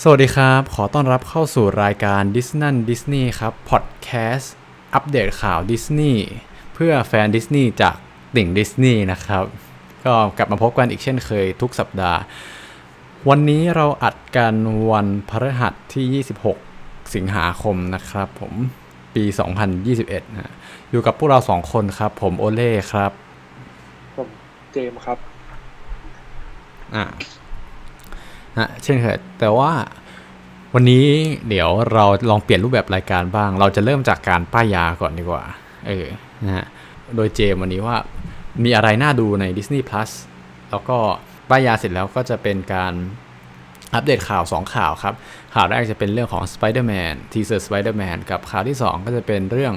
สวัสดีครับ ขอต้อนรับเข้าสู่รายการดิสนั่นดิสนีย์ครับพอดแคสต์อัปเดตข่าวดิสนีย์เพื่อแฟนดิสนีย์จากติ่งดิสนีย์นะครับ ก็กลับมาพบกันอีกเช่นเคยทุกสัปดาห์ วันนี้เราอัดกันวันพฤหัสที่ 26 สิงหาคมนะครับผมปี 2021นะอยู่กับพวกเราสองคนครับ ผมโอเล่ครับ ผมเจมส์ครับ อ่า นะเช่นเคยแต่ว่าวันนี้เดี๋ยวเราลองเปลี่ยนรูปแบบรายการบ้าง เราจะเริ่มจากการป้ายยาก่อนดีกว่าเออนะฮะโดยเจมวันนี้ว่ามีอะไรน่าดูใน Disney Plus แล้วก็ป้ายยาเสร็จแล้วก็จะเป็นการอัปเดตข่าว 2 ข่าวครับ ข่าวแรกจะเป็นเรื่องของ Spider-Man Teaser Spider-Man กับข่าวที่ 2 ก็จะเป็นเรื่อง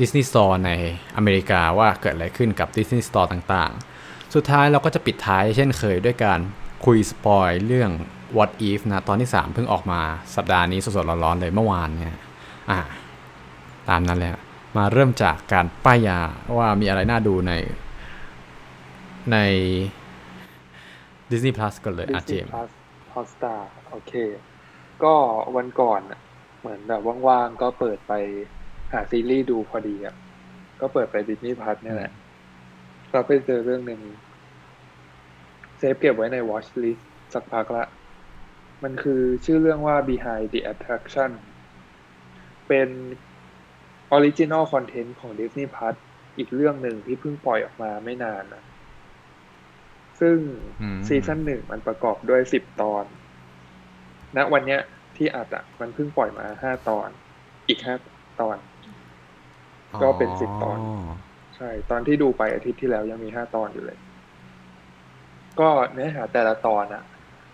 ดิสนีย์สโตร์ในอเมริกาว่าเกิดอะไรขึ้นกับ Disney Store ต่างๆ สุดท้ายเราก็จะปิดท้ายเช่นเคยด้วยการ คุยสปอยเรื่อง What If นะตอนที่ 3 เพิ่งออกมาสัปดาห์นี้สดๆร้อนๆเลยเมื่อวานเนี่ยอ่าตามนั้นเลยมาเริ่มจากการป้ายยาว่ามีอะไรน่าดูในใน Disney Plus ก่อนเลยอาเจ Disney ม Plus Hotstar โอเค ก็วันก่อนน่ะเหมือนแบบว่างๆ ก็เปิดไปหาซีรีส์ดูพอดีอะ ก็เปิดไป Disney Plus เนี่ยแหละ ก็ไปเจอเรื่องหนึ่ง save เก็บไว้ใน Watch List สักพักละ มันคือชื่อเรื่องว่า Behind the Attraction เป็น Original Content ของ Disney Plus อีกเรื่องหนึ่งที่เพิ่งปล่อยออกมาไม่นานนะซึ่งอืมซีซั่นหนึ่งมันประกอบด้วยสิบตอนณวันเนี้ยที่อัดอะ มันเพิ่งปล่อยมาห้าตอน อีกห้าตอน ก็เป็นสิบตอน ใช่ ตอนที่ดูไปอาทิตย์ที่แล้วยังมีห้าตอนอยู่เลย ก็เนื้อหาแต่ละตอนอะ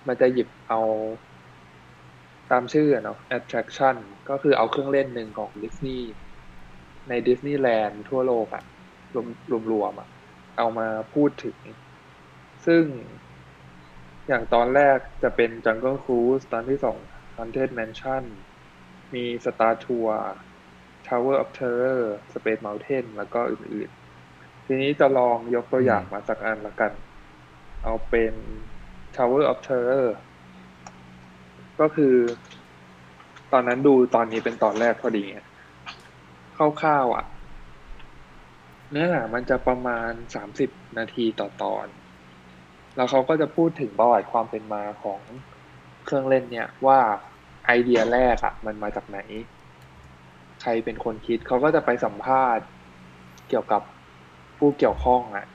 มันจะหยิบเอาตามชื่อเนาะ attraction ก็คือเอาเครื่องเล่นหนึ่งของดิสนีย์ในดิสนีย์แลนด์ทั่วโลกอะรวมรวมรวมอะเอามาพูดถึง ซึ่งอย่างตอนแรกจะเป็น Jungle Cruise ตอนที่สอง Haunted Mansion มี Star Tour Tower of Terror Space Mountain แล้วก็อื่นๆ ทีนี้จะลองยกตัวอย่างมาสักอันละกัน เอาเป็น Tower of Terror ก็คือ ตอนนั้นดูตอนนี้เป็นตอนแรกพอดีไงคร่าวๆอะ เนื้อหามันจะประมาณสามสิบนาทีต่อตอน แล้วเขาก็จะพูดถึงประวัติความเป็นมาของเครื่องเล่นเนี่ยว่าไอเดียแรกอะมันมาจากไหน ใครเป็นคนคิดเขาก็จะไปสัมภาษณ์เกี่ยวกับผู้เกี่ยวข้องอะ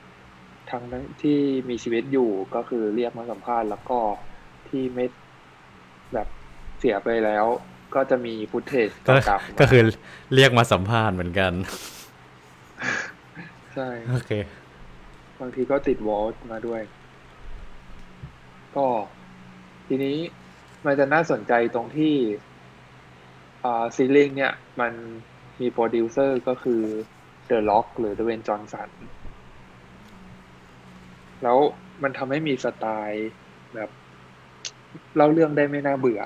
ทั้งนั้นที่มีชีวิตอยู่ก็คือเรียกมาสัมภาษณ์แล้วก็ที่ไม่แบบเสียไปแล้ว ก็จะมีฟุตเทจก็เก่าๆมาก็คือเรียกมาสัมภาษณ์เหมือนกัน ใช่โอเคบางทีก็ติด Walt มาด้วย ก็ทีนี้มันจะน่าสนใจตรงที่อ่าซีรีส์เนี่ย มันมีโปรดิวเซอร์ก็คือ The Rock หรือ Dwayne Johnson แล้วมันทำให้มีสไตล์แบบเล่าเรื่องได้ไม่น่าเบื่อ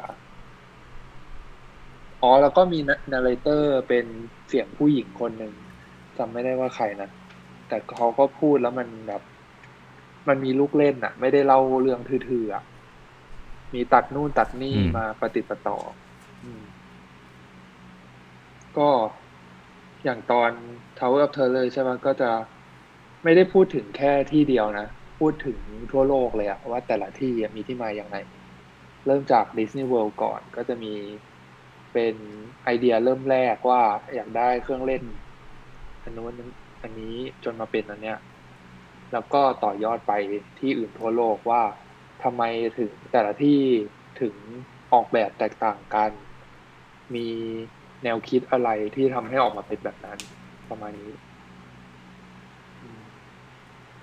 อ๋อ แล้วก็มีนาร์เรเตอร์เป็นเสียงผู้หญิงคนหนึ่งจำไม่ได้ว่าใครนะ แต่เขาก็พูดแล้วมันแบบ มันมีลูกเล่นอะไม่ได้เล่าเรื่องทื่อๆอะมีตัดนู่นตัดนี่อืมมาปฏิดประต่ออืมก็อย่างตอน Tower of Terror ใช่ไหมก็จะไม่ได้พูดถึงแค่ที่เดียวนะ พูดถึงทั่วโลกเลยอะว่าแต่ละที่มีที่มาอย่างไร เริ่มจาก Disney World ก่อนก็จะมีเป็นไอเดียเริ่มแรกว่าอยากได้เครื่องเล่นอันนู้นอันนี้จนมาเป็นอันเนี้ย แล้วก็ต่อยอดไปที่อื่นทั่วโลกว่าทำไมถึงแต่ละที่ถึงออกแบบแตกต่างกัน มีแนวคิดอะไรที่ทำให้ออกมาเป็นแบบนั้นประมาณนี้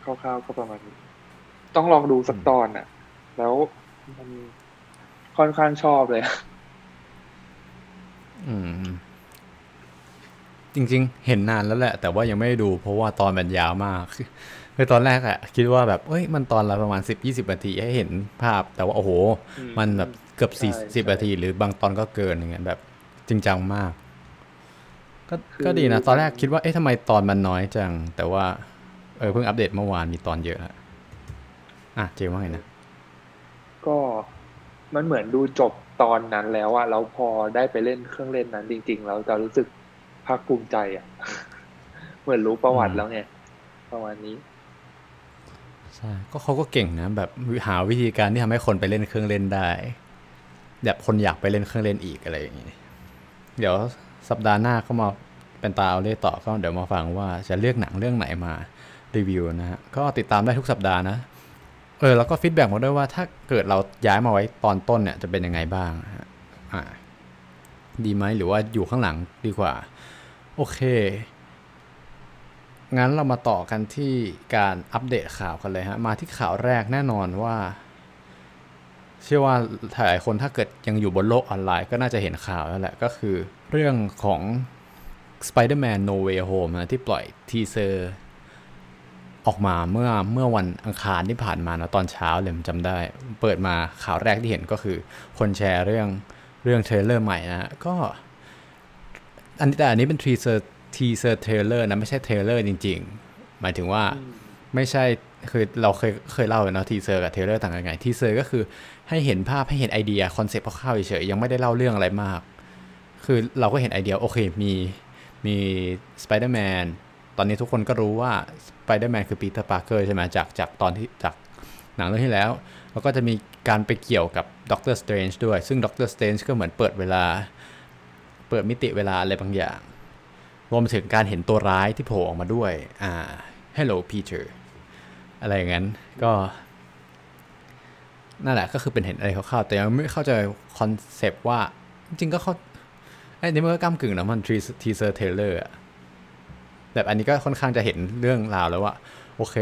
คร่าวๆก็ประมาณนี้ ต้องลองดูสักตอนน่ะ แล้วมันค่อนข้างชอบเลย อืม จริง ๆ เห็นนานแล้วแหละ แต่ว่ายังไม่ได้ดู เพราะว่าตอนมันยาวมากคือตอนแรกอะคิดว่าแบบเอ้ยมันตอนละประมาณสิบยี่สิบนาทีให้เห็นภาพ แต่ว่าโอ้โหอืมมันแบบเกือบใช่สี่สิบใช่นาที หรือบางตอนก็เกินอย่างเงี้ยแบบ จริงจังมาก ก็คือก็ดีนะ ตอนแรกคิดว่าเอ๊ะทำไมตอนมันน้อยจัง แต่ว่าเออเพิ่งอัปเดตเมื่อวานมีตอนเยอะแล้ว อะเจมว่าไงนะ ก็มันเหมือนดูจบตอนนั้นแล้วอะแล้วพอได้ไปเล่นเครื่องเล่นนั้นจริง ๆ แล้วจะรู้สึกภาคภูมิใจอะเหมือนรู้ประวัติแล้วไงประมาณนี้ใช่ก็เขาก็เก่งนะ แบบหาวิธีการที่ทำให้คนไปเล่นเครื่องเล่นได้ แบบคนอยากไปเล่นเครื่องเล่นอีกอะไรอย่างนี้ เดี๋ยวสัปดาห์หน้าก็มาเป็นตาโอเล่ต่อก็เดี๋ยวมาฟังว่าจะเลือกหนังเรื่องไหนมารีวิวนะฮะก็ติดตามได้ทุกสัปดาห์นะ เออแล้วก็ feedback มาด้วยว่าถ้าเกิดเราย้ายมาไว้ตอนต้นเนี่ยจะเป็นยังไงบ้างอ่าดีไหมหรือว่าอยู่ข้างหลังดีกว่า โอเค งั้นเรามาต่อกันที่การอัปเดตข่าวกันเลยฮะ มาที่ข่าวแรกแน่นอนว่า เชื่อว่าหลายคนถ้าเกิดยังอยู่บนโลกออนไลน์ก็น่าจะเห็นข่าวแล้วแหละ ก็คือเรื่องของ Spider-Man No Way Home นะที่ปล่อย teaser ออกมาเมื่อเมื่อวันอังคารที่ผ่านมานะตอนเช้าเลยผมจำได้ เปิดมาข่าวแรกที่เห็นก็คือ คนแชร์เรื่องเรื่อง trailer ใหม่นะฮะก็อันนี้แต่อันนี้เป็น teaser teaser trailer นะไม่ใช่ trailer จริง ๆ หมายถึงว่าไม่ใช่คือเราเคยเคยเล่าเนาะ teaser กับ trailer ต่างกันไง teaser ก็คือให้เห็นภาพให้เห็นไอเดีย concept คร่าวๆเฉยๆยังไม่ได้เล่าเรื่องอะไรมาก คือเราก็เห็นไอเดียโอเคมีมีสไปเดอร์แมนตอนนี้ทุกคนก็รู้ว่าส ไปเดอร์แมนคือปีเตอร์ปาร์เกอร์ใช่ไหมจากจากตอนที่จากหนังเรื่องที่แล้ว แล้วก็จะมีการไปเกี่ยวกับด็อกเตอร์สเตรนจ์ด้วย ซึ่งด็อกเตอร์สเตรนจ์ก็เหมือนเปิดเวลา เปิดมิติเวลาอะไรบางอย่าง รวมถึงการเห็นตัวร้ายที่โผล่ออกมาด้วย อ่า Hello Peter อะไรอย่างนั้นก็ นั่นแหละก็คือเป็นเห็นอะไรคร่าวๆแต่ยังไม่เข้าใจ concept ว่า จริงๆก็เขาไอ้นี่มันก็ก้ำกึ่งนะมัน teaser trailer อะ แบบอันนี้ก็ค่อนข้างจะเห็นเรื่องราวแล้วว่าโอเค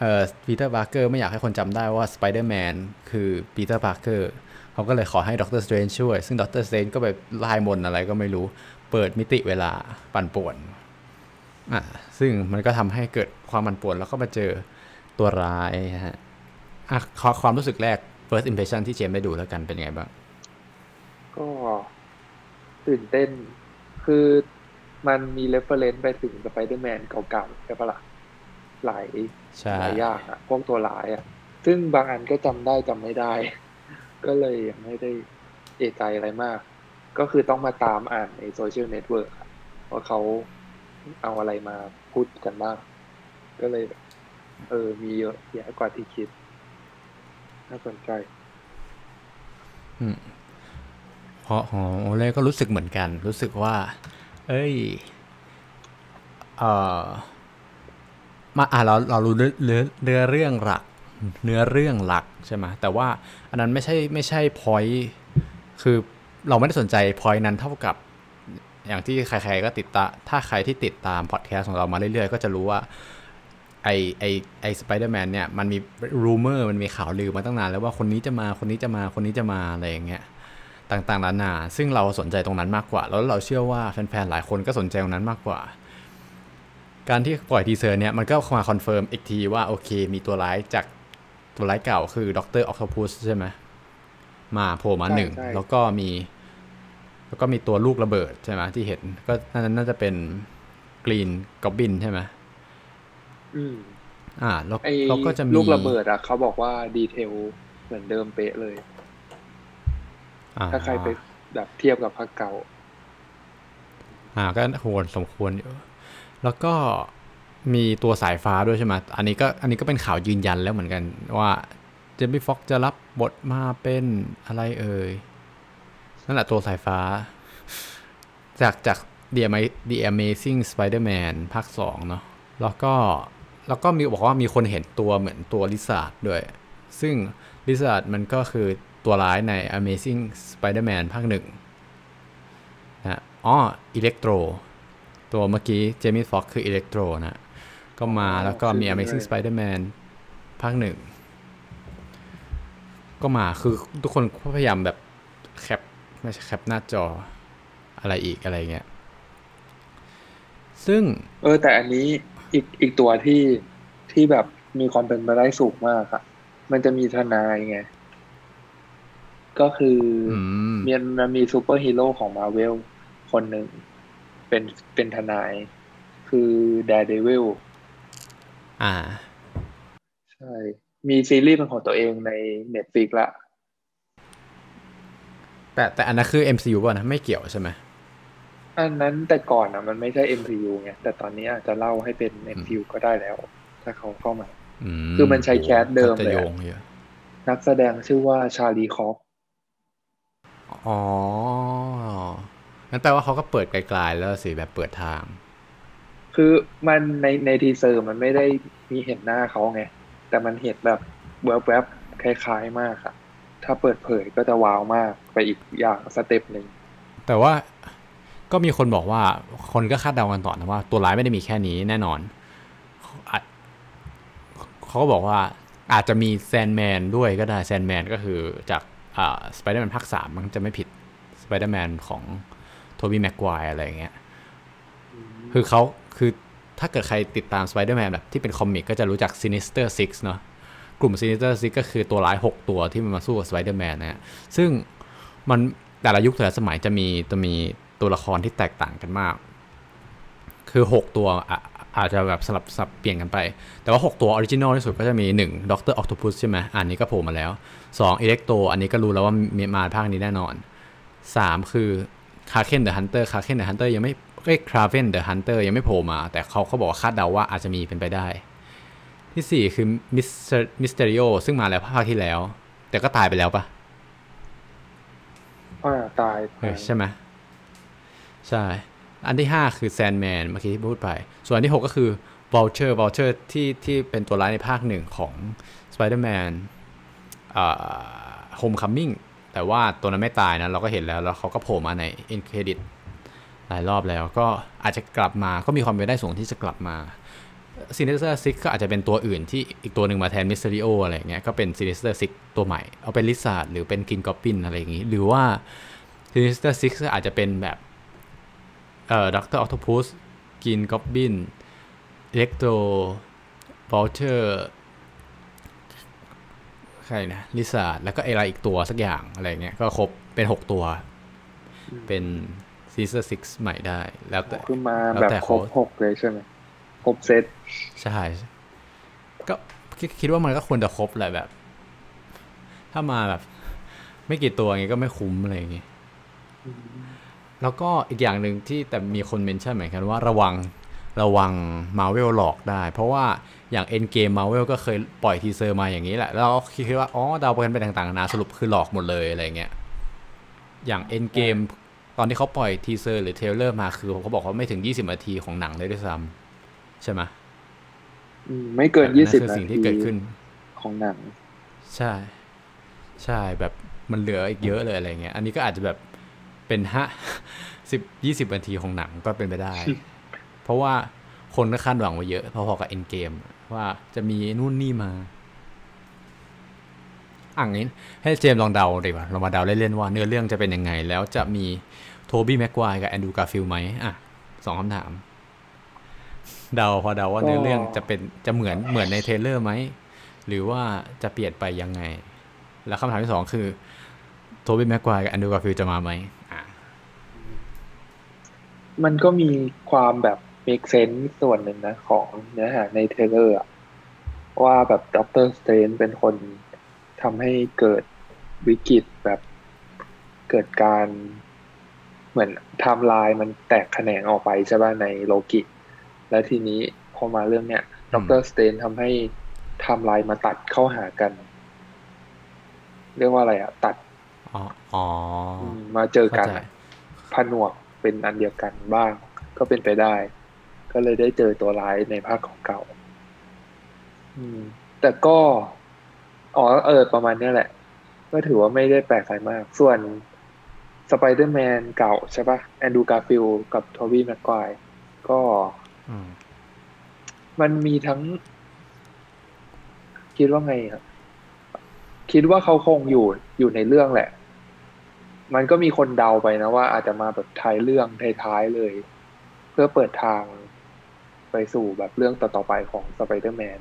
เอ่อปีเตอร์ปาร์เกอร์ไม่อยากให้คนจำได้ว่าสไปเดอร์แมนคือปีเตอร์ปาร์เกอร์เขาก็เลยขอให้ด็อกเตอร์สเตรนจ์ช่วย ซึ่งด็อกเตอร์สเตรนจ์ก็แบบร่ายมนต์อะไรก็ไม่รู้ เปิดมิติเวลาปั่นป่วนอะซึ่งมันก็ทำให้เกิดความปั่นป่วนแล้วก็มาเจอตัวร้ายฮะอะขอความรู้สึกแรก first impression ที่เจมได้ดูแล้วกันเป็นไงบ้าง ก็ตื่นเต้น คือ มันมี reference ไปถึงสไปเดอร์แมนเก่าๆใช่ปะล่ะหลายหลายอย่างอะพวกตัวร้ายอะซึ่งบางอันก็จำได้จำไม่ได้ ก็เลยยังไม่ได้เอะใจอะไรมาก ก็คือต้องมาตามอ่านในโซเชียลเน็ตเวิร์กว่าเขาเอาอะไรมาพูดกันบ้าง ก็เลย เออ มีเยอะแยะกว่าที่คิด น่าสนใจอืมเพราะของโอเล่ก็รู้สึกเหมือนกัน รู้สึกว่า เอ้ย เออมาอะเราเรารู้เนื้อเนื้อเรื่องหลัก เนื้อเรื่องหลักใช่ไหมแต่ว่าอันนั้นไม่ใช่ไม่ใช่พอยคือเราไม่ได้สนใจพอยนั้นเท่ากับอย่างที่ใครๆก็ติดตาถ้าใครที่ติดตามพอดแคสต์ของเรามาเรื่อยๆ ก็จะรู้ว่า ไอไอไอสไปเดอร์แมนเนี่ย มันมี rumor มันมีข่าวลือมาตั้งนานแล้วว่าคนนี้จะมาคนนี้จะมาคนนี้จะมาอะไรอย่างเงี้ย ต่างๆนานา ซึ่งเราสนใจตรงนั้นมากกว่า แล้วเราเชื่อว่าแฟนๆ หลายคนก็สนใจตรงนั้นมากกว่า การที่ปล่อย teaser เนี่ยมันก็มา confirm อีกทีว่าโอเค มีตัวร้ายจากตัวร้ายเก่าคือด็อกเตอร์ออคโตปุสใช่ไหมมาโผล่มาหนึ่งแล้วก็มี แล้วก็มีตัวลูกระเบิดใช่ไหมที่เห็นก็นั้นน่าจะเป็นกรีนก็อบลินใช่ไหมอืมอ่าแล้วเราก็จะมีลูกระเบิดอะเขาบอกว่า detail เหมือนเดิมเป๊ะเลย ถ้าใครไปแบบเทียบกับภาคเก่า อ่าก็ควรสมควรอยู่แล้วก็มีตัวสายฟ้าด้วยใช่ไหมอันนี้ก็อันนี้ก็เป็นข่าวยืนยันแล้วเหมือนกันว่าเจมี่ฟ็อกซ์จะรับบทมาเป็นอะไรเอ่ย นั่นแหละตัวสายฟ้า จากจาก The The Amazing Spider-Man ภาคสองเนาะแล้วก็แล้วก็มีบอกว่ามีคนเห็นตัวเหมือนตัวลิซาร์ดด้วย ซึ่งลิซาร์ดมันก็คือ ตัวร้ายใน Amazing Spider-Man ภาคหนึ่งนะอ๋ออิเล็กโตรตัวเมื่อกี้เจมี่ฟ็อกคืออิเล็กโตรนะก็มาแล้วก็มี Amazing Spider-Man ภาคหนึ่งก็มาคือทุกคนพยายามแบบแคปไม่ใช่แคปหน้าจออะไรอีกอะไรเงี้ย ซึ่ง เออ แต่อันนี้อีกอีกตัวที่ที่แบบมีความเป็นไปได้สูงมากอะมันจะมีทนายไง ก็คือมีมันมีซูเปอร์ฮีโร่ของมาร์เวลคนหนึ่ง เป็นเป็นทนาย คือแดร์เดวิลอ่า ใช่ มีซีรีส์เป็นของตัวเองในเน็ตฟลิกซ์ละแต่แต่อันนั้นคือ MCU ป่ะนะไม่เกี่ยวใช่ไหมอันนั้นแต่ก่อนอะ มันไม่ใช่ MCU ไงแต่ตอนนี้อาจจะเล่าให้เป็น MCU ก็ได้แล้ว ถ้าเขาเข้ามาคือมันใช้แคสเดิมจะเลยโยอะงเยอะนักแสดงชื่อว่าชาลีคอฟ อ๋องั้นแปลว่าเขาก็เปิดไกลๆแล้วสิแบบเปิดทาง คือมันในในทีเซอร์มันไม่ได้มีเห็นหน้าเขาไง แต่มันเห็นแบบแวบๆคล้ายๆมากอะถ้าเปิดเผยก็จะว้าวมากไปอีกอย่างสเต็ปหนึ่ง แต่ว่าก็มีคนบอกว่าคนก็คาดเดากันต่อนะว่า ตัวร้ายไม่ได้มีแค่นี้แน่นอนอาจเขาก็บอกว่าอาจจะมีแซนด์แมนด้วยก็ได้แซนด์แมนก็คือจากอ่า สไปเดอร์แมนภาคสามมันจะไม่ผิดสไปเดอร์แมนของโทบี้แม็กไกวร์อะไรอย่างเงี้ยคือเขาคือถ้าเกิดใครติดตาม Spider-Man แบบที่เป็น comic ก็จะรู้จัก Sinister Six เนาะกลุ่ม Sinister Six ก็คือตัวร้าย 6 ตัวที่มันมาสู้กับ Spider-Man นะฮะซึ่งมันแต่ละยุคแต่ละสมัยจะมีจะมีตัวละครที่แตกต่างกันมาก คือ 6 ตัว อะอาจจะแบบสลับสลับเปลี่ยนกันไป แต่ว่า 6 ตัว original ที่สุดก็จะมี1 Doctor Octopus ใช่ไหมอันนี้ก็โผล่มาแล้ว2 Electro อันนี้ก็รู้แล้วว่ามีมาภาคนี้แน่นอน 3 คือคาเคนเดอะฮันเตอร์คาเคนเดอะฮันเตอร์ยังไม่เอ้ยคราเวนเดอะฮันเตอร์ยังไม่โผล่มา แต่เขาเขาบอกว่าคาดเดาว่าอาจจะมีเป็นไปได้ ที่ 4 คือมิสมิสเตอริโอซึ่งมาแล้วภาคที่แล้ว แต่ก็ตายไปแล้วปะอ่าตายเออใช่ไหมใช่ อันที่ 5 คือ Sandman เมื่อกี้ที่พูดไป ส่วนอันที่ 6 ก็คือ v u l t u r e v u l t u r e ที่ที่เป็นตัวร้ายในภาคหนึ่งของ Spider-Man อ่า Homecoming แต่ว่าตัวนั้นไม่ตายนะ เราก็เห็นแล้ว แล้วเขาก็โผล่มาใน end credit หลายรอบแล้ว ก็อาจจะกลับมาก็มีความเป็นได้สูงที่จะกลับมาSinister Six ก็อาจจะเป็นตัวอื่นที่อีกตัวหนึ่งมาแทนมิส t ต r ริโออะไรเงี้ยก็เป็น Sinister Six ตัวใหม่ เอาเป็น Lizard หรือเป็น Green Goblin อะไรอย่างงี้ หรือว่า Sinister Six อาจจะเป็นแบบ เอ่อ Doctor Octopus Green Goblin Electro Vulture ใครนะ Lizard แล้วก็อะไรอีกตัวสักอย่างอะไรเงี้ยก็ครบเป็น6ตัว เป็น Sinister Six ใหม่ได้ แล้วแต่คือมาแล้วแบบแต่ครบโค้ดหกเลยใช่ไหมครบเซตใช่ ก็คิดคิดว่ามันก็ควรจะครบแหละแบบ ถ้ามาแบบ ไม่กี่ตัวอย่างงี้ก็ไม่คุ้มอะไรอย่างงี้ แล้วก็อีกอย่างหนึ่งที่แต่มีคน mention เหมือนกันว่าระวังระวังมาเวลหลอกได้ เพราะว่าอย่าง Endgame Marvel ก็เคยปล่อย teaser มาอย่างนี้แหละ แล้วเราคิดว่า อ๋อเดากันไปต่างๆนานาสรุปคือหลอกหมดเลยอะไรเงี้ยอย่าง Endgame ตอนที่เขาปล่อย teaser หรือ trailer มาคือเขาบอกว่าไม่ถึง 20นาทีของหนังเลยด้วยซ้ำใช่ไหมอืมไม่เกินยี่สิบนาทีคือสิ่งทีที่เกิดขึ้นของหนัง ใช่ ใช่แบบมันเหลืออีกเยอะเลยอะไรเงี้ย อันนี้ก็อาจจะแบบ เป็นสิบห้ายี่สิบนาทีของหนังก็เป็นไปได้ เพราะว่าคนก็คาดหวังไว้เยอะ พอๆกับ Endgame ว่าจะมีนู่นนี่มาอ่างนี้ให้เจมส์ลองเดาดีกว่าเรามาเดาเล่นๆว่าเนื้อเรื่องจะเป็นยังไง แล้วจะมี Tobey Maguire กับ Andrew Garfield ไหมอะสองคำถาม เดาพอเดาว่าเนื้อเรื่องจะเป็นจะเหมือนเหมือนใน trailer ไหม หรือว่าจะเปลี่ยนไปยังไง แล้วคำถามที่สองคือ Tobey Maguire กับ Andrew Garfield จะมาไหมอะ มันก็มีความแบบ make sense ส่วนหนึ่งนะของเนื้อหาใน trailer อะว่าแบบด็อกเตอร์สเตรนจ์เป็นคนทำให้เกิดวิกฤตแบบเกิดการเหมือนไทม์ไลน์มันแตกแขนงออกไปใช่ป่ะในโลกิ แล้วทีนี้พอมาเรื่องเนี้ยด็อกเตอร์สเตรนจ์ทำให้ไทม์ไลน์มาตัดเข้าหากัน เรียกว่าอะไรอะตัด อ๋ออ๋อมมาเจอกันเข้าใจอะผนวก เป็นอันเดียวกันบ้าง ก็เป็นไปได้ ก็เลยได้เจอตัวร้ายในภาคของเก่า อืม แต่ก็ อ๋อเออ ประมาณเนี้ยแหละ ก็ถือว่าไม่ได้แปลกอะไรมาก ส่วนสไปเดอร์แมนเก่าใช่ปะ Andrew Garfield กับ Tobey Maguire ก็อืมมันมีทั้ง คิดว่าไงครับ คิดว่าเขาคงอยู่อยู่ในเรื่องแหละ มันก็มีคนเดาไปนะว่าอาจจะมาแบบท้ายเรื่องท้ายๆเลย เพื่อเปิดทางไปสู่แบบเรื่องต่อๆไปของสไปเดอร์แมน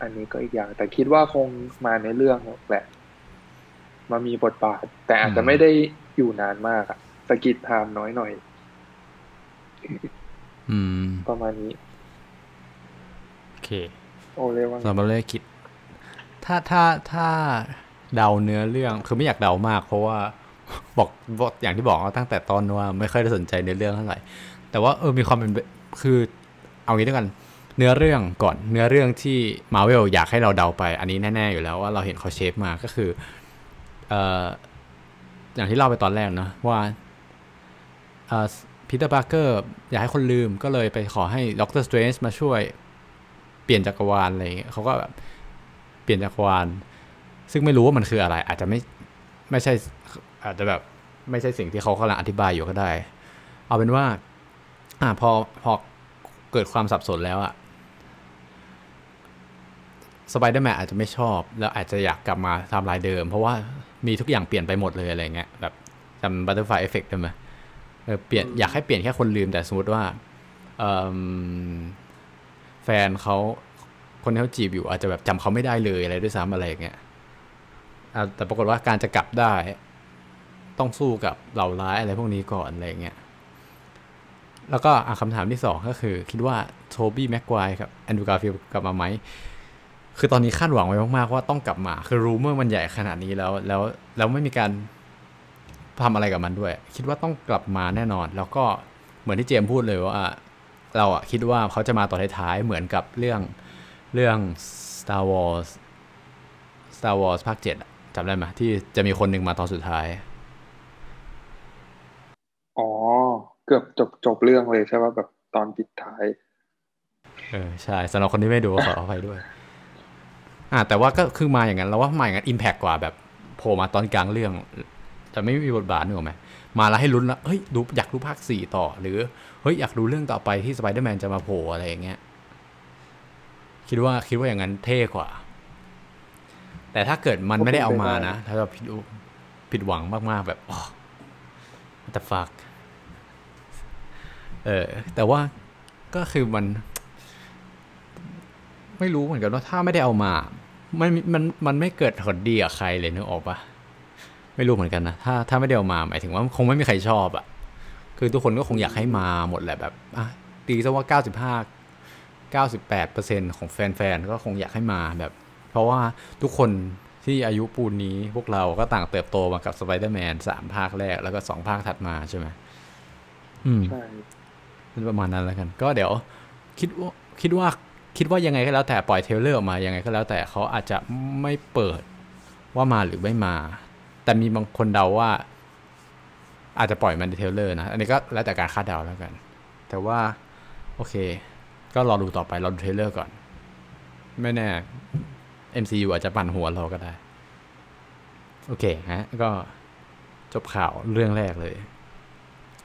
อันนี้ก็อีกอย่าง แต่คิดว่าคงมาในเรื่องแหละมามีบทบาท แต่อาจจะไม่ได้อยู่นานมากอะ screen time น้อยหน่อยอืมประมาณนี้ โอเค โอเรียกว่าไงสำหรับเรื่องคิด ถ้าถ้าถ้าเดาเนื้อเรื่องคือไม่อยากเดามาก เพราะว่า บอกบอกอย่างที่บอกตั้งแต่ตอนว่าไม่ค่อยได้สนใจในเรื่องเท่าไหร่แต่ว่าเออมีความเป็นคือเอางี้ด้วยกัน เนื้อเรื่องก่อนเนื้อเรื่องที่มาเวลอยากให้เราเดาไป อันนี้แน่ๆอยู่แล้วว่าเราเห็นเขาเชฟมาก็คือเอ่ออย่างที่เล่าไปตอนแรกเนาะว่าเอ่อพีเตอร์ปาร์เกอร์อยากให้คนลืมก็เลยไปขอให้ด็อกเตอร์สเตรนจ์มาช่วยเปลี่ยนจักรวาลอะไรเงี้ยเขาก็แบบเปลี่ยนจักรวาล ซึ่งไม่รู้ว่ามันคืออะไร อาจจะไม่ไม่ใช่ อาจจะแบบไม่ใช่สิ่งที่เขากำลังอธิบายอยู่ก็ได้ เอาเป็นว่า อ่าพอพอเกิดความสับสนแล้วอะสไปเดอร์แมนอาจจะไม่ชอบ แล้วอาจจะอยากกลับมาทำลายเดิม เพราะว่ามีทุกอย่างเปลี่ยนไปหมดเลยอะไรเงี้ยแบบจำ butterfly effect ได้ไหมเออเปลี่ยนอยากให้เปลี่ยนแค่คนลืมแต่สมมติว่าแฟนเขาคนที่เขาจีบอยู่อาจจะแบบจำเขาไม่ได้เลยอะไรด้วยซ้ำอะไรอย่างเงี้ยแต่ปรากฏว่าการจะกลับได้ ต้องสู้กับเหล่าร้ายอะไรพวกนี้ก่อนอะไรเงี้ยแล้วก็คำถามที่สองก็คือคิดว่า Tobey Maguire กับ Andrew Garfield กลับมาไหม คือตอนนี้คาดหวังไว้มาก ๆ ว่าต้องกลับมา คือ rumor มันใหญ่ขนาดนี้แล้วแล้วแล้วไม่มีการทำอะไรกับมันด้วย คิดว่าต้องกลับมาแน่นอน แล้วก็เหมือนที่เจมพูดเลยว่า เราอะคิดว่าเขาจะมาตอนท้ายๆ เหมือนกับเรื่องเรื่อง Star Wars Star Wars ภาคเจ็ดจำได้ไหมที่จะมีคนหนึ่งมาตอนสุดท้าย อ๋อ เกือบจบจบเรื่องเลยใช่ป่ะแบบตอนปิดท้าย เออใช่สำหรับคนที่ไม่ดูก็ขออภัยด้วย อ่า แต่ว่าก็คือมาอย่างนั้นเราว่ามาอย่างนั้นอิมแพกกว่าแบบโผล่มาตอนกลางเรื่อง จะไม่มีบทบาทนึกออกไหมมาแล้วให้ลุ้นแล้วเฮ้ยดูอยากรู้ภาคสี่ต่อ หรือเฮ้ยอยากรู้เรื่องต่อไปที่สไปเดอร์แมนจะมาโผล่อะไรอย่างเงี้ยคิดว่าคิดว่าอย่างนั้นเท่กว่า แต่ถ้าเกิดมันไม่ได้เอามานะถ้าเราผิดผิดหวังมากๆแบบอ๋อ what the fuck เออ แต่ว่าก็คือมัน ไม่รู้เหมือนกันว่าถ้าไม่ได้เอามามันมันมันไม่เกิดผลดีกับใครเลยนึกออกปะไม่รู้เหมือนกันนะถ้าถ้าไม่ได้เอามาหมายถึงว่าคงไม่มีใครชอบอะคือทุกคนก็คงอยากให้มาหมดแหละแบบอะตีซะว่าเก้าสิบห้าเก้าสิบแปดเปอร์เซ็นของแฟนๆ ก็คงอยากให้มาแบบ เพราะว่าทุกคนที่อายุปูนนี้พวกเราก็ต่างเติบโตมากับสไปเดอร์แมนสามภาคแรกแล้วก็สองภาคถัดมาใช่ไหมอืมใช่ ป็นประมาณนั้นแล้วกัน ก็เดี๋ยวคิดว่าคิดว่าคิดว่ายังไงก็แล้วแต่ปล่อย trailer ออกมายังไงก็แล้วแต่เขาอาจจะไม่เปิดว่ามาหรือไม่มา แต่มีบางคนเดาว่า อาจจะปล่อยมันใน trailer นะ อันนี้ก็แล้วแต่การคาดเดาแล้วกัน แต่ว่าโอเค ก็รอดูต่อไปรอดู trailer ก่อน ไม่แน่ MCU อาจจะปั่นหัวเราก็ได้ โอเคฮะ ก็จบข่าวเรื่องแรกเลย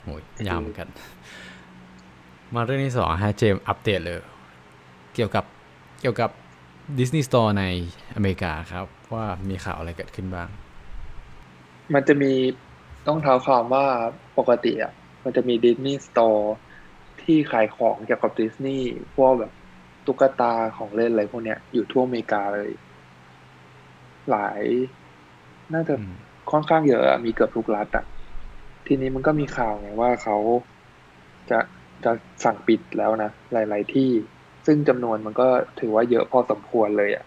โอ้ยยาวเหมือนกัน มาเรื่องที่สองฮะเจมส์อัปเดตเลย เกี่ยวกับเกี่ยวกับ Disney Store ในอเมริกาครับ ว่ามีข่าวอะไรเกิดขึ้นบ้าง มันจะมีต้องเท้าความว่าปกติอะมันจะมี Disney Store ที่ขายของเกี่ยวกับดิสนีย์พวกแบบตุ๊กตาของเล่นอะไรพวกเนี้ยอยู่ทั่วอเมริกาเลย หลาย น่าจะอืมค่อนข้างเยอะอะมีเกือบทุกรัฐอะ ทีนี้มันก็มีข่าวไงว่าเขาจะ จะสั่งปิดแล้วนะ หลาย ๆ ที่ ซึ่งจำนวนมันก็ถือว่าเยอะพอสมควรเลยอะ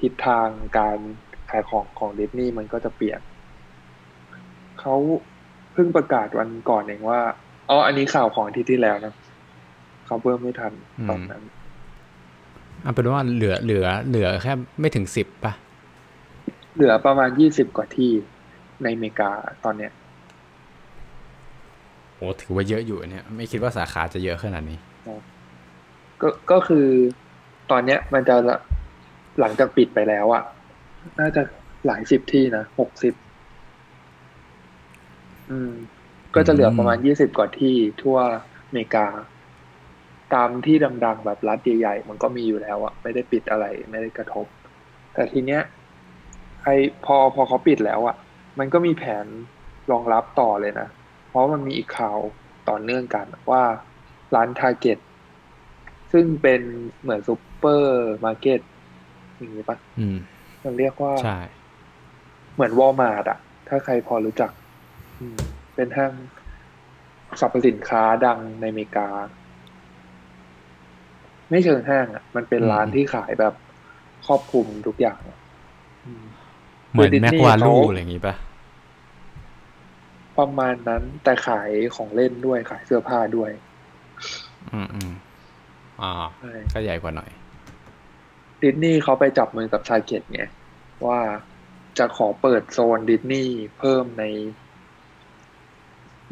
ทิศทางการขายของของดิสนีย์มันก็จะเปลี่ยน เขาเพิ่งประกาศวันก่อนเองว่าอ๋ออันนี้ข่าวของอาทิตย์ที่แล้วนะเขาเพิ่มไม่ทันตอนนั้นเอาเป็นว่าเหลือเหลือ เหลือแค่ไม่ถึงสิบป่ะเหลือประมาณยี่สิบกว่าที่ในอเมริกาตอนเนี้ย โอ้ถือว่าเยอะอยู่เนี่ย ไม่คิดว่าสาขาจะเยอะขนาดนี้ก็ก็คือตอนเนี้ยมันจะละหลังจากปิดไปแล้วอะน่าจะหลายสิบที่นะหกสิบอืม ก็จะเหลือประมาณยี่สิบกว่าที่ทั่วอเมริกา ตามที่ดังๆแบบรัฐใหญ่ๆมันก็มีอยู่แล้วอะไม่ได้ปิดอะไรไม่ได้กระทบ แต่ทีเนี้ยไอพอพอเขาปิดแล้วอะมันก็มีแผนรองรับต่อเลยนะ เพราะมันมีอีกข่าวต่อเนื่องกันว่าร้าน Target ซึ่งเป็นเหมือนซูเปอร์มาร์เก็ตอย่างนี้ปะอืมมันเรียกว่าใช่เหมือนวอลมาร์ทอะถ้าใครพอรู้จักอืมเป็นห้างสรรพสินค้าดังในอเมริกา ไม่เชิงห้างอะมันเป็นร้านที่ขายแบบครอบคลุมทุกอย่างอะอืมเหมือนคือแม็ก Disney วาลูเขาอะไรอย่างงี้ป่ะ ประมาณนั้นแต่ขายของเล่นด้วยขายเสื้อผ้าด้วย อืมอืมอ่าใช่ก็ใหญ่กว่าหน่อยดิสนีย์เขาไปจับมือกับ Target ไงว่าจะขอเปิดโซนดิสนีย์เพิ่มใน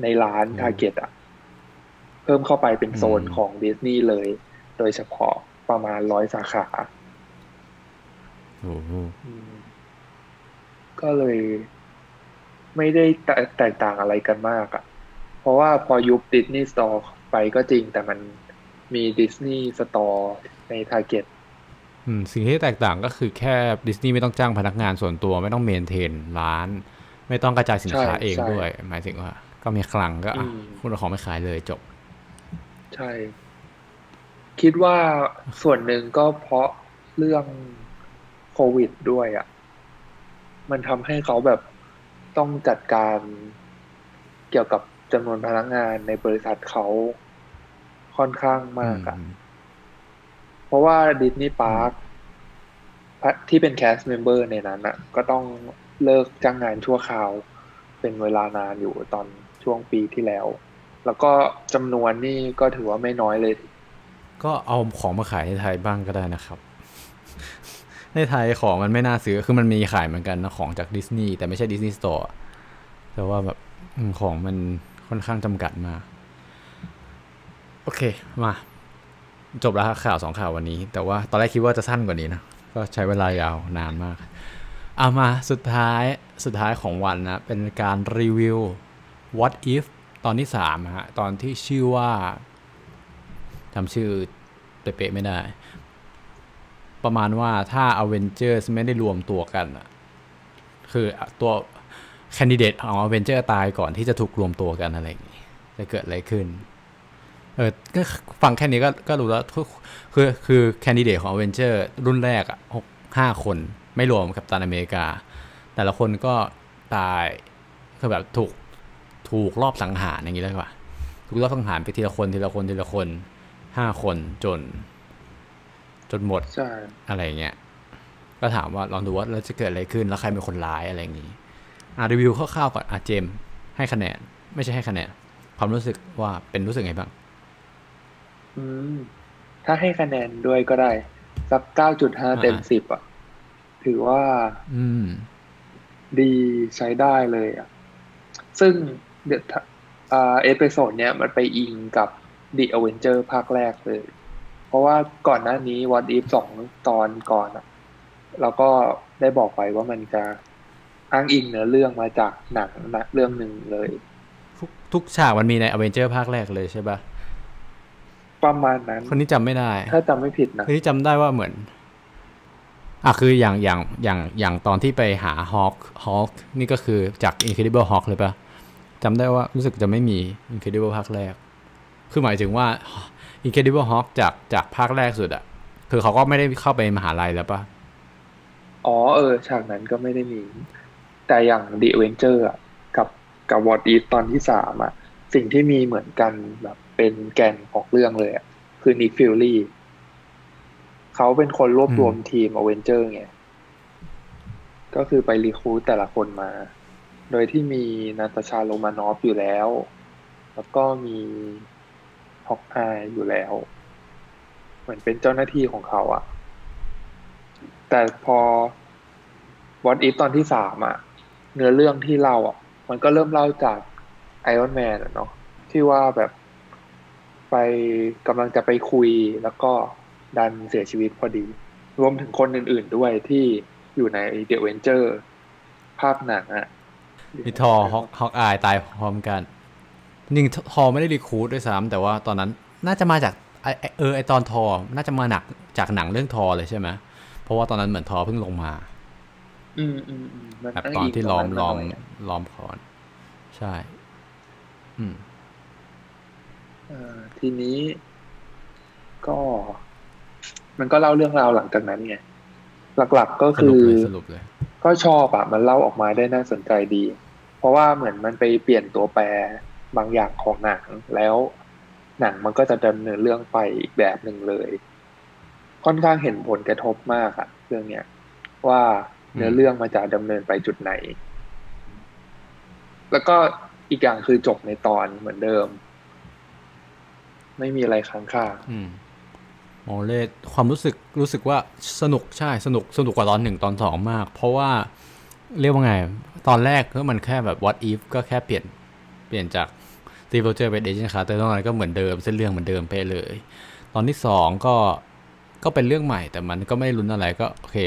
ในร้านอืม Target อะ เพิ่มเข้าไปเป็นโซนอืมของดิสนีย์เลย โดยเฉพาะประมาณร้อยสาขาโอ้โหอืมก็เลย ไม่ได้แตแตกต่างอะไรกันมากอะ่ะ เพราะว่าพอยุบ Disney Store ไปก็จริง แต่มันมี Disney Storeในทาร์เก็ตอืมสิ่งที่แตกต่างก็คือแค่ดิสนีย์ไม่ต้องจ้างพนักงานส่วนตัวไม่ต้องเมนเทนร้าน ไม่ต้องกระจายสินค้าใช่เองใช่ด้วย หมายถึงว่า ก็มีคลังก็อะอืมคุณเอาของไม่ขายเลยจบ ใช่ คิดว่าส่วนหนึ่งก็เพราะเรื่องโควิดด้วยอะ่ะ มันทำให้เขาแบบ ต้องจัดการเกี่ยวกับจำนวนพนักงานในบริษัทเขาค่อนข้างมากอะ่ะเพราะว่า Disney Park ที่เป็น cast member ในนั้นอะก็ต้องเลิกจ้างงานชั่วคราว เป็นเวลานานอยู่ตอนช่วงปีที่แล้ว แล้วก็จำนวนนี่ก็ถือว่าไม่น้อยเลย ก็เอาของมาขายในไทยบ้างก็ได้นะครับ ในไทยของมันไม่น่าซื้อ คือมันมีขายเหมือนกันนะของจากดิสนีย์แต่ไม่ใช่ Disney Store แต่ว่าแบบของมันค่อนข้างจำกัดมาก โอเคมา จบแล้วข่าวสองข่าววันนี้ แต่ว่าตอนแรกคิดว่าจะสั้นกว่านี้นะ ก็ใช้เวลายาวนานมาก เอามาสุดท้ายสุดท้ายของวันนะ เป็นการรีวิว What If ตอนที่สามฮะ ตอนที่ชื่อว่าจำชื่อเป๊ะๆไม่ได้ ประมาณว่าถ้า Avengers ไม่ได้รวมตัวกันอะคือตัวแคนดิเดตของ a v e n g e r ตายก่อนที่จะถูกรวมตัวกันอะไรอย่างงี้จะเกิดอะไรขึ้นเออก็ฟังแค่นี้ก็ก็รู้แล้วคือคือคือแคนดิเดตของ a v e n g e r รุ่นแรกอะหกห้าคนไม่รวมกับตันอเมริกา แต่ละคนก็ตายคือแบบถูกถูกรอบสังหารอย่างนี้เลยว่าถูกรอบสังหารไปทีละคนทีละคนทีละคนห้าคนจน จนหมดใช่อะไรเงี้ยก็ถามว่าลองดูว่าแล้วจะเกิดอะไรขึ้นแล้วใครเป็นคนร้ายอะไรอย่างนี้อะรีวิวคร่าวๆก่อนอะเจมส์ให้คะแนน ไม่ใช่ให้คะแนน ความรู้สึกว่าเป็นรู้สึกไงบ้าง อืม ถ้าให้คะแนนด้วยก็ได้ สักเก้าจุดห้าอ่าเต็มสิบอะ ถือว่า อืม ดีใช้ได้เลยอะ ซึ่งเดี๋ยวถ้าอ่า episode เนี้ยมันไปอิงกับ The Avenger ภาคแรกเลยเพ ราะว่าก่อนหน้านี้ What If สองตอนก่อนอะเราก็ได้บอกไปว่ามันจะอ้างอิงเนื้อเรื่องมาจากหนังหนังเรื่องหนึ่งเลยทุกทุกฉากมันมีในอเวนเจอร์ภาคแรกเลยใช่ปะประมาณนั้น คนนี้จำไม่ได้ ถ้าจำไม่ผิดนะคนนี้จำได้ว่าเหมือนอะคืออย่างอย่างอย่างอย่างตอนที่ไปหาฮอ k ฮอ k นี่ก็คือจาก Incredible Hulk เลยปะจำได้ว่ารู้สึกจะไม่มี Incredible ภาคแรก คือหมายถึงว่า Incredible Hulk จากจากภาคแรกสุดอะคือเขาก็ไม่ได้เข้าไปมหาลัยแล้วปะอ๋อเออ ฉากนั้นก็ไม่ได้มี แต่อย่าง The Avenger อะกับกับ What If ตอนที่สามอะสิ่งที่มีเหมือนกันแบบเป็นแกนของเรื่องเลยอะคือ Nick Fury เขาเป็นคนรวบรวมทีม Avenger ไง ก็คือไปรีครูทแต่ละคนมา โดยที่มีนาตาชาโรมานอฟอยู่แล้ว แล้วก็มี ฮอกอายอยู่แล้ว เหมือนเป็นเจ้าหน้าที่ของเขาอะแต่พอ What If ตอนที่สามอะเนื้อเรื่องที่เล่าอะมันก็เริ่มเล่าจาก Iron Man อะเนาะที่ว่าแบบไปกำลังจะไปคุยแล้วก็ดันเสียชีวิตพอดี รวมถึงคนอื่น ๆด้วยที่อยู่ใน The Avenger ภาคหนังอะมีทอฮอกฮอกอายตายพร้อมกัน จริงๆทอไม่ได้รีครูดด้วยซ้ำแต่ว่าตอนนั้นน่าจะมาจากไอไอ้เออไอตอนทอ น่าจะมาหนักจากหนังเรื่องทอเลยใช่ไหมเพราะว่าตอนนั้นเหมือนทอเพิ่งลงมา อืมอืมอืมมันแบบอ้างตอนอิงที่ตรล้องมนั้นล้อมมาหน่อยล้อมคอน ใช่ อืมเอ่อทีนี้ก็ มันก็เล่าเรื่องราวหลังจากนั้นไงหลักๆก็สคืรุปอเลยสรุปเลย ก็ชอบอะมันเล่าออกมาได้น่าสนใจดี เพราะว่าเหมือนมันไปเปลี่ยนตัวแปร บางอย่างของหนังแล้วหนังมันก็จะดำเนินเรื่องไปอีกแบบหนึ่งเลย ค่อนข้างเห็นผลกระทบมากอะเรื่องเนี้ยว่าเนื้อเรื่องมันจะดำเนินไปจุดไหน แล้วก็อีกอย่างคือจบในตอนเหมือนเดิม ไม่มีอะไรค้างคาอืมโอเคความรู้สึกรู้สึกว่าสนุกใช่สนุกสนุกกว่าตอนหนึ่งตอนสองมาก เพราะว่าเรียกว่าไง ตอนแรกก็มันแค่แบบ what if ก็แค่เปลี่ยนเปลี่ยนจาก Steve Rogers เป็น Agent Carter ตอนนั้นก็เหมือนเดิมเส้นเรื่องเหมือนเดิมไปเลย ตอนที่สองก็ก็เป็นเรื่องใหม่แต่มันก็ไม่ลุ้นอะไรก็โอเค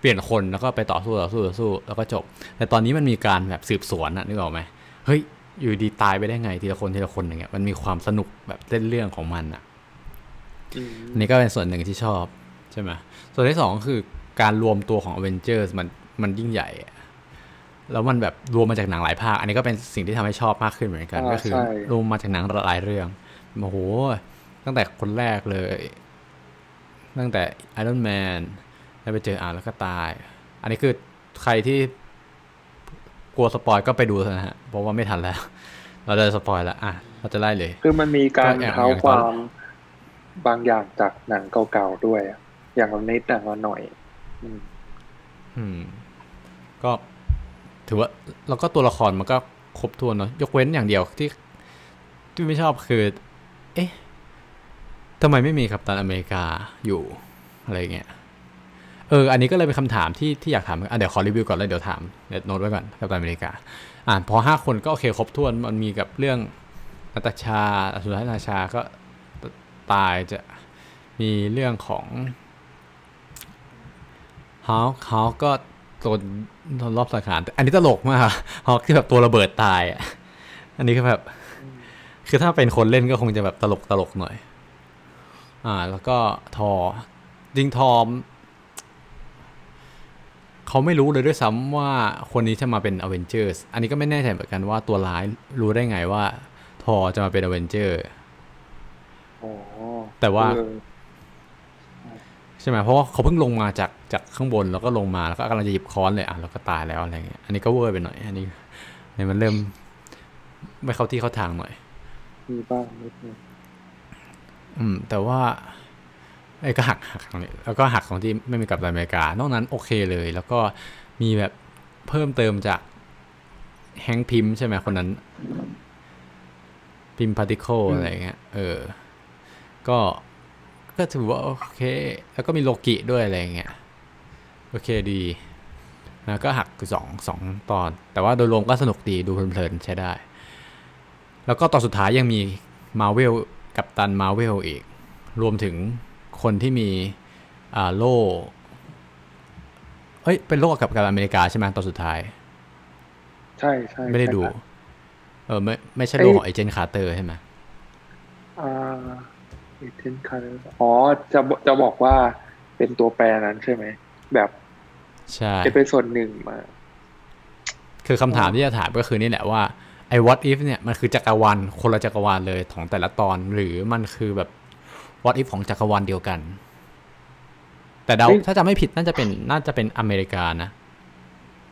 เปลี่ยนคนแล้วก็ไปต่อสู้ต่อสู้ต่อสู้แล้วก็จบ แต่ตอนนี้มันมีการแบบสืบสวนอะนึกออกไหมเฮ้ยอยู่ดีตายไปได้ไงทีละคนทีละคนอย่างเงี้ยมันมีความสนุกแบบเส้นเรื่องของมันอะอืมอันนี้ก็เป็นส่วนหนึ่งที่ชอบใช่ไหมส่วนที่สองก็คือการรวมตัวของ a v e n g e r s มันมันยิ่งใหญ่อะ แล้วมันแบบรวมมาจากหนังหลายภาค อันนี้ก็เป็นสิ่งที่ทำให้ชอบมากขึ้นเหมือนกันาก็คือใช่รวมมาจากหนังหลายเรื่องโอ้โห ตั้งแต่คนแรกเลย ตั้งแต่ Iron Man แล้วไปเจออ่านแล้วก็ตาย อันนี้คือใครที่กลัวสปอยก็ไปดูเถอะนะฮะ เพราะว่าไม่ทันแล้ว เราจะสปอยแล้วอะ เราจะไล่เลย คือมันมีการก็อย่างเท้าอย่างคตอนวามบางอย่างจากหนังเก่าๆด้วยอะอย่างละนิดอย่างละหน่อย อืมอืมก็ ถือว่าแล้วก็ตัวละครมันก็ครบถ้วนเนอะยกเว้นอย่างเดียวที่ที่ไม่ชอบคือ เอ๊ะทำไมไม่มีกัปตันอเมริกาอยู่อะไรเงี้ยเอออันนี้ก็เลยเป็นคำถามที่ที่อยากถามอะเดี๋ยวขอรีวิวก่อนแล้วเดี๋ยวถามเดี๋ยวโน้ตไว้ก่อนกัปตันอเมริกา อ่านพอห้าคนก็โอเคครบถ้วนมันมีกับเรื่องนาตาชาสุดท้ายนาตาชาก็ตายจะมีเรื่องของฮาวฮาวก็ โดนโดนรอบสังหารอันนี้ตลกมากฮาวที่แบบตัวระเบิดตายอะอันนี้ก็แบบ คือถ้าเป็นคนเล่นก็คงจะแบบตลกตลกหน่อย อ่า แล้วก็ทอจริงทอมเขาไม่รู้เลยด้วยซ้ำว่าคนนี้จะมาเป็นอเวนเจอร์สอันนี้ก็ไม่แน่ใจเหมือนกันว่าตัวร้ายรู้ได้ไงว่า ทอจะมาเป็นอเวนเจอร์อ๋อแต่ว่าเออใช่ไหมเพราะว่าเขาเพิ่งลงมาจาก จากข้างบนแล้วก็ลงมาแล้วก็กำลังจะหยิบค้อนเลยอะแล้วก็ตายแล้วอะไรเงี้ยอันนี้ก็เวอร์ไปหน่อย อันนี้เนี่ยมันเริ่มไม่เข้าที่เข้าทางหน่อยมีบ้างนิดนึงอืม แต่ว่าไอ้ก็หักหักตรงนี้แล้วก็หักของที่ไม่มีกับตันอเมริกานอกนั้นโอเคเลย แล้วก็มีแบบเพิ่มเติมจากแฮงค์พิมพ์ใช่ไหมคนนั้น พิมพ์พาร์ติเคิลอะไรเงี้ยเออ ก็ก็ถือว่าโอเค แล้วก็มีโลกิด้วยอะไรเงี้ย โอเคดีแล้วก็หักสองสองตอน แต่ว่าโดยรวมก็สนุกดีดูเพลินๆใช้ได้ แล้วก็ตอนสุดท้ายยังมี Marvel Captain Marvel อีก รวมถึงคนที่มีอ่าโล่เอ้ย เป็นโล่กับกับอเมริกาใช่ไหมตอนสุดท้าย ใช่ใช่ไม่ได้ดูใช่ครับเออไม่ไม่ใช่โล่ของ Agent Carter ใช่ไหมอ่าเอเจนต์คาร์อ๋อจะบอกจะบอกว่าเป็นตัวแปรนั้นใช่ไหมแบบ ใช่จะเป็นส่วนหนึ่งมา คือคำถามที่จะถามก็คือนี่แหละว่าไอ้ what if เนี่ยมันคือจักรวาลคนละจักรวาลเลยของแต่ละตอน หรือมันคือแบบ what if ของจักรวาลเดียวกัน แต่เดาเฮ้ยถ้าจะไม่ผิดน่าจะเป็นน่าจะเป็นอเมริกานะ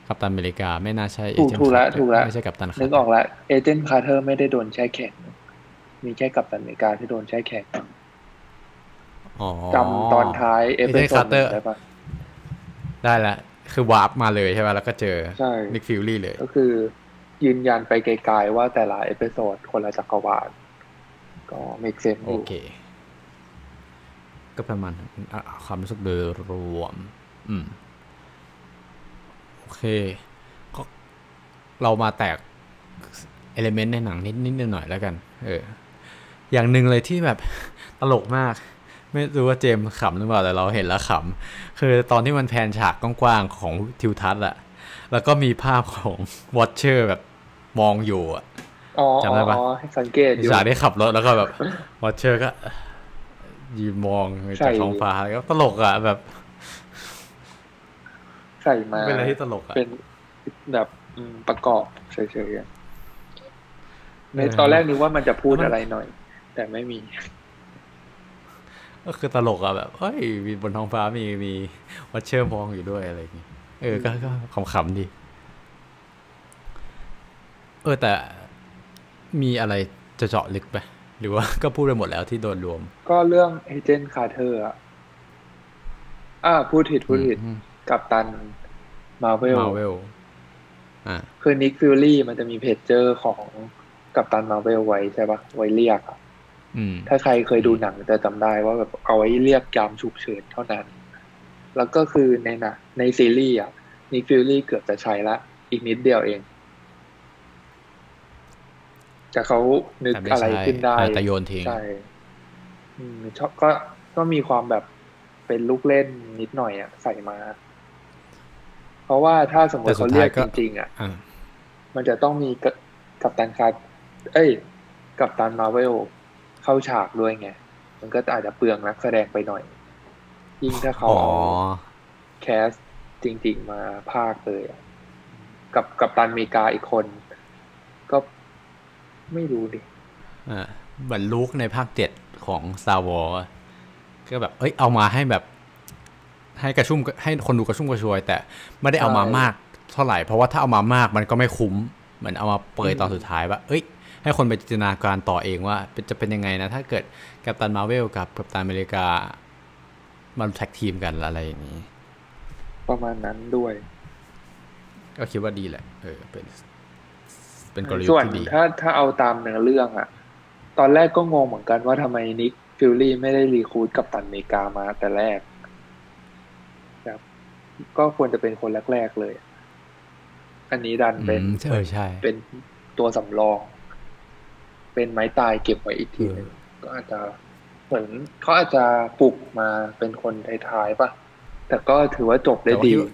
กัปตันอเมริกาไม่น่าใช่ถูก Agent ถูกละ Carter ถูกละไม่ใช่กัปตันนึกออกละAgent Carter ไม่ได้โดนแช่แข็งมีแค่กัปตันอเมริกาที่โดนแช่แข็งอ๋อจำตอนท้าย Agent Carter ได้ปะได้ละ คือวาร์ปมาเลยใช่ไหมแล้วก็เจอใช่ Nick Fury เลย ก็คือ ยืนยันไปไกลๆว่าแต่ละ episode คนละจักรวาลก็ make sense อโอยู่เค ก็ประมาณนั้นอะความรู้สึกโดยรวม อืม โอเคก็เรามาแตก element ในหนังนิดนิดหน่อยๆแล้วกัน เออ อย่างหนึ่งเลยที่แบบตลกมาก ไม่รู้ว่าเจมส์ขำหรือเปล่าแต่เราเห็นแล้วขำคือตอนที่มัน pan ฉากกว้างๆของทิวทัศน์อะแล้วก็มีภาพของ Watcher แบบมองอยู่อะอ๋อจำได้ปะอ๋อให้สังเกตอยู่ฉากที่ขับรถแล้วก็แบบ Watcher ก็ยืนมองใช่จากท้องฟ้าแล้วก็ตลกอะแบบใส่มาเป็นอะไรที่ตลกอะเป็นแบบอืมประกอบเฉยๆอะในเออตอนแรกนึกว่ามันจะพูดแล้วมันอะไรหน่อย แต่ไม่มี ก็คือตลกอะแบบเฮ้ยมีบนท้องฟ้ามีมี Watcher มองอยู่ด้วยอะไรอย่างงี้เออก็ก็ขำๆดี เออแต่มีอะไรจะเจาะลึกไป หรือว่าก็พูดไปหมดแล้วที่โดนรวม ก็เรื่อง Agent Carter อะอ่าพูดผิดพูดผิดอืมกัปตัน Marvel Marvel อ่าคือ Nick Fury มันจะมีเพจเจอร์ของกัปตันมาเวลไว้ใช่ปะไว้เรียกอะอืม ถ้าใครเคยดูหนังจะจำได้ว่าแบบเอาไว้เรียกยามฉุกเฉินเท่านั้น แล้วก็คือในหนะในซีรีส์อะ Nick Fury เกือบจะใช้ละ อีกนิดเดียวเอง แต่เขานึกแต่ไม่อะไรใช่ขึ้นได้อ่าแต่โยนทิ้งใช่อืมชอบก็ก็มีความแบบเป็นลูกเล่นนิดหน่อยอะใส่มา เพราะว่าถ้าสมมแต่ติสุเขาดเรีท้ายยกก็จริงๆอะอ่ามันจะต้องมีกับกัปตันคาร์เอ้ย กัปตันมาเวล เข้าฉากด้วยไง มันก็อาจจะเปลืองนักแสดงไปหน่อย ยิ่งถ้าเขาอ๋อเอาแคสจริง ๆ มาภาคเลยอะกับกัปตันอเมริกาอีกคน ก็ไม่รู้ดิอ่าเหมือนลูกในภาคเจ็ดของ Star Wars ก็แบบ เอ้ย เอามาให้แบบ ให้กระชุ่มให้คนดูกระชุ่มกระชวย แต่ไม่ได้เอามาใช่มากเท่าไหร่ เพราะว่าถ้าเอามามากมันก็ไม่คุ้มเหมือนเอามาเปยตอนสุดท้ายว่า เอ้ย ให้คนไปจินตนาการต่อเองว่าเป็นจะเป็นยังไงนะ ถ้าเกิดกัปตันมาเวลกับกัปตันอเมริกา มันแท็กทีมกันอะไรอย่างนี้ ประมาณนั้นด้วย ก็คิดว่าดีแหละ เออ เป็น เป็นกลยุทส่วนธ์ที่ดีถ้าถ้าเอาตามเนื้อเรื่องอะตอนแรกก็งงเหมือนกันว่าทำไมนิกฟิลลี่ไม่ได้รีครูดกับตันอเมริกามาแต่แรกครับก็ควรจะเป็นคนแรก ๆ เลย อันนี้ดันเป็นอืมเออใช่ เป็นตัวสำรอง เป็นไม้ตายเก็บไว้อีกทีหนึงเออก็อาจจะเหมือนเขาอาจจะปลุกมาเป็นคนท้ายๆป่ะ แต่ก็ถือว่าจบได้แต่ว่าดีคิว่า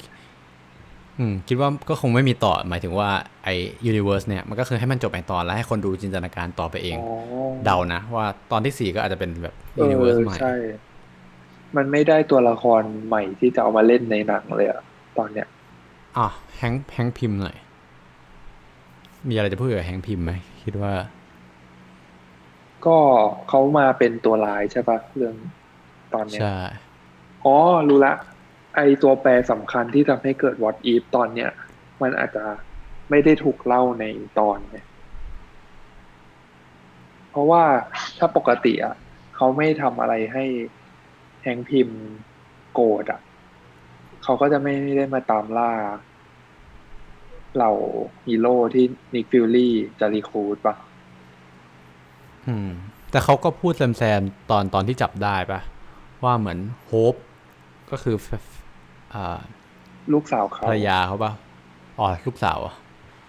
อืม คิดว่าก็คงไม่มีต่อ หมายถึงว่าไอ้ universe เนี่ย มันก็คือให้มันจบในตอนแล้วให้คนดูจินตนาการต่อไปเองอ๋อเดานะ ว่าตอนที่สี่ก็อาจจะเป็นแบบเอ universe ใหม่ใช่ มันไม่ได้ตัวละครใหม่ที่จะเอามาเล่นในหนังเลยอะตอนเนี้ยอะ Hank Hank Pym หน่อยมีอะไรจะพูดกับ Hank Pym ไหมคิดว่า ก็เขามาเป็นตัวร้ายใช่ปะเรื่องตอนเนี้ยใช่อ๋อ รู้ละ ไอตัวแปรสำคัญที่ทำให้เกิด what if ตอนเนี้ย มันอาจจะไม่ได้ถูกเล่าในตอนเนี่ยเพราะว่าถ้าปกติอะเขาไม่ทำอะไรให้แฮงค์พิมพ์โกรธอะเขาก็จะไม่ได้มาตามล่าเหล่าฮีโร่ที่ Nick Fury จะ recruit ปะ อืม แต่เขาก็พูดแซมๆตอนตอนที่จับได้ปะว่าเหมือนโฮปก็คือแฟอ่าลูกสาวเขาภรรยาเขาปะอ๋อลูกสาว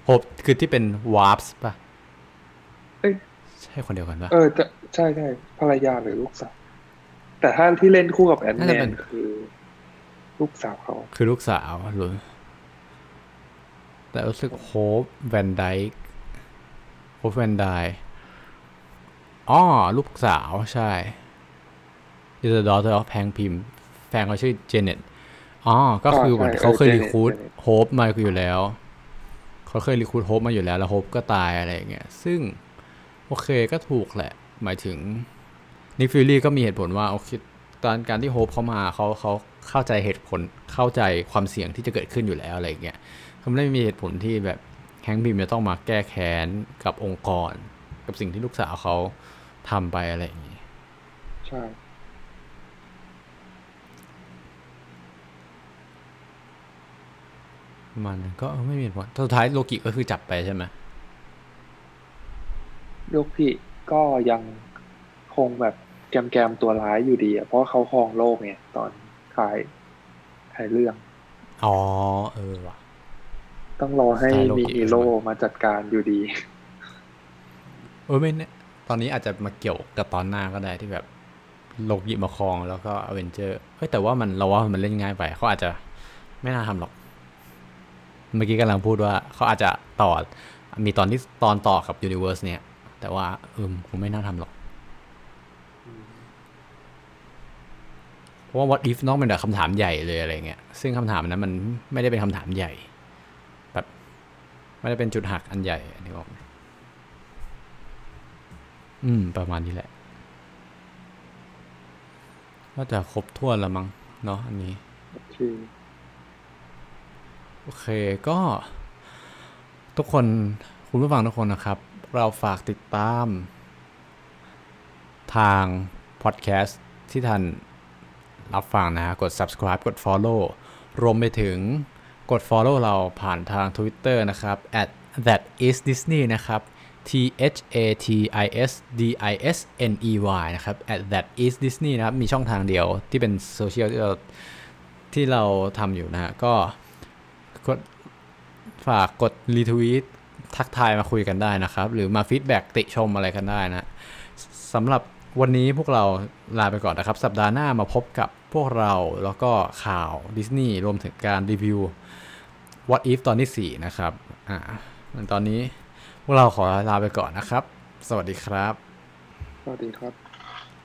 โฮปคือที่เป็นวาร์ปส์ปะเอ้ยใช่คนเดียวกันปะเออจะใช่ใช่ภรรยาหรือลูกสาว แต่ถ้าที่เล่นคู่กับ Ant-Man น่าจะเป็นนคือ ลูกสาวเขา คือลูกสาวหรือแต่รู้สึกโฮปแวนไดโฮปแวนได อ๋อลูกสาวใช่ is the daughter of แพงพิมพ์แฟนเขาชื่อเจเน็ตอ๋อ ก็คือเหมือนเขาเคยรีคูดโฮปมาอยู่แล้ว เขาเคยรีคูดโฮปมาอยู่แล้ว แล้วโฮปก็ตายอะไรอย่างเงี้ย ซึ่ง โอเคก็ถูกแหละ หมายถึงNick Fury ก็มีเหตุผลว่าโอเคตอนการที่โฮปเขามาเขาเขาเข้าใจเหตุผลเข้าใจความเสี่ยงที่จะเกิดขึ้นอยู่แล้วอะไรอย่างเงี้ยเขาไม่ได้มีเหตุผลที่แบบ Hank Pym จะต้องมาแก้แค้นกับองค์กร กับสิ่งที่ลูกสาวเขา ทำไปอะไรอย่างงี้ ใช่ มันก็ไม่มีเหตุผลสุดท้ายโลกิก็คือจับไปใช่ไหมลูกพี่ก็ยังคงแบบแกมแกมๆตัวร้ายอยู่ดีอะเพราะว่าเขาครองโลกไงตอนท้ายท้ายเรื่อง อ๋อ เออว่ะ ต้องรอให้ใช่โลกิมีฮีโร่มาจัดการอยู่ดี เออไม่แน่ ตอนนี้อาจจะมาเกี่ยวกับตอนหน้าก็ได้ที่แบบโลกหยิบมาครองแล้วก็อเวนเจอร์เฮ้ยแต่ว่ามันเราว่ามันเล่นง่ายไปเขาอาจจะไม่น่าทำหรอก เมื่อกี้กำลังพูดว่าเขาอาจจะต่อมีตอนที่ตอนต่อกับยูนิเวอร์สเนี่ย แต่ว่าเออคงไม่น่าทำหรอก เพราะว่า what if นอกเป็นแบบคำถามใหญ่เลยอะไรเงี้ยซึ่งคำถามนั้นมันไม่ได้เป็นคำถามใหญ่ แบบ ไม่ได้เป็นจุดหักอันใหญ่อันนี้บอก อืม ประมาณนี้แหละก็จะครบถ้วนล้วมั้งเนาะอันนี้คือโอเคก็ ทุกคนคุณผู้ฟังทุกคนนะครับ เราฝากติดตาม ทางพอดแคสต์ที่ท่านรับฟังนะฮะกด subscribe กด follow รวมไปถึงกด follow เราผ่านทาง Twitter นะครับ at that is Disney นะครับ T H A T I S D I S N E Y นะครับ at that is Disney นะครับ มีช่องทางเดียวที่เป็นโซเชียลที่เราที่เราทำอยู่นะฮะ ก็กดฝากกด retweet ทักทายมาคุยกันได้นะครับ หรือมา feedback ติชมอะไรกันได้นะสำหรับวันนี้พวกเราลาไปก่อนนะครับ สัปดาห์หน้ามาพบกับพวกเราแล้วก็ข่าวดิสนีย์รวมถึงการรีวิว What If ตอนที่ 4 นะครับ อ่าตอนนี้ พวกเราขอลาไปก่อนนะครับ สวัสดีครับ สวัสดีครับ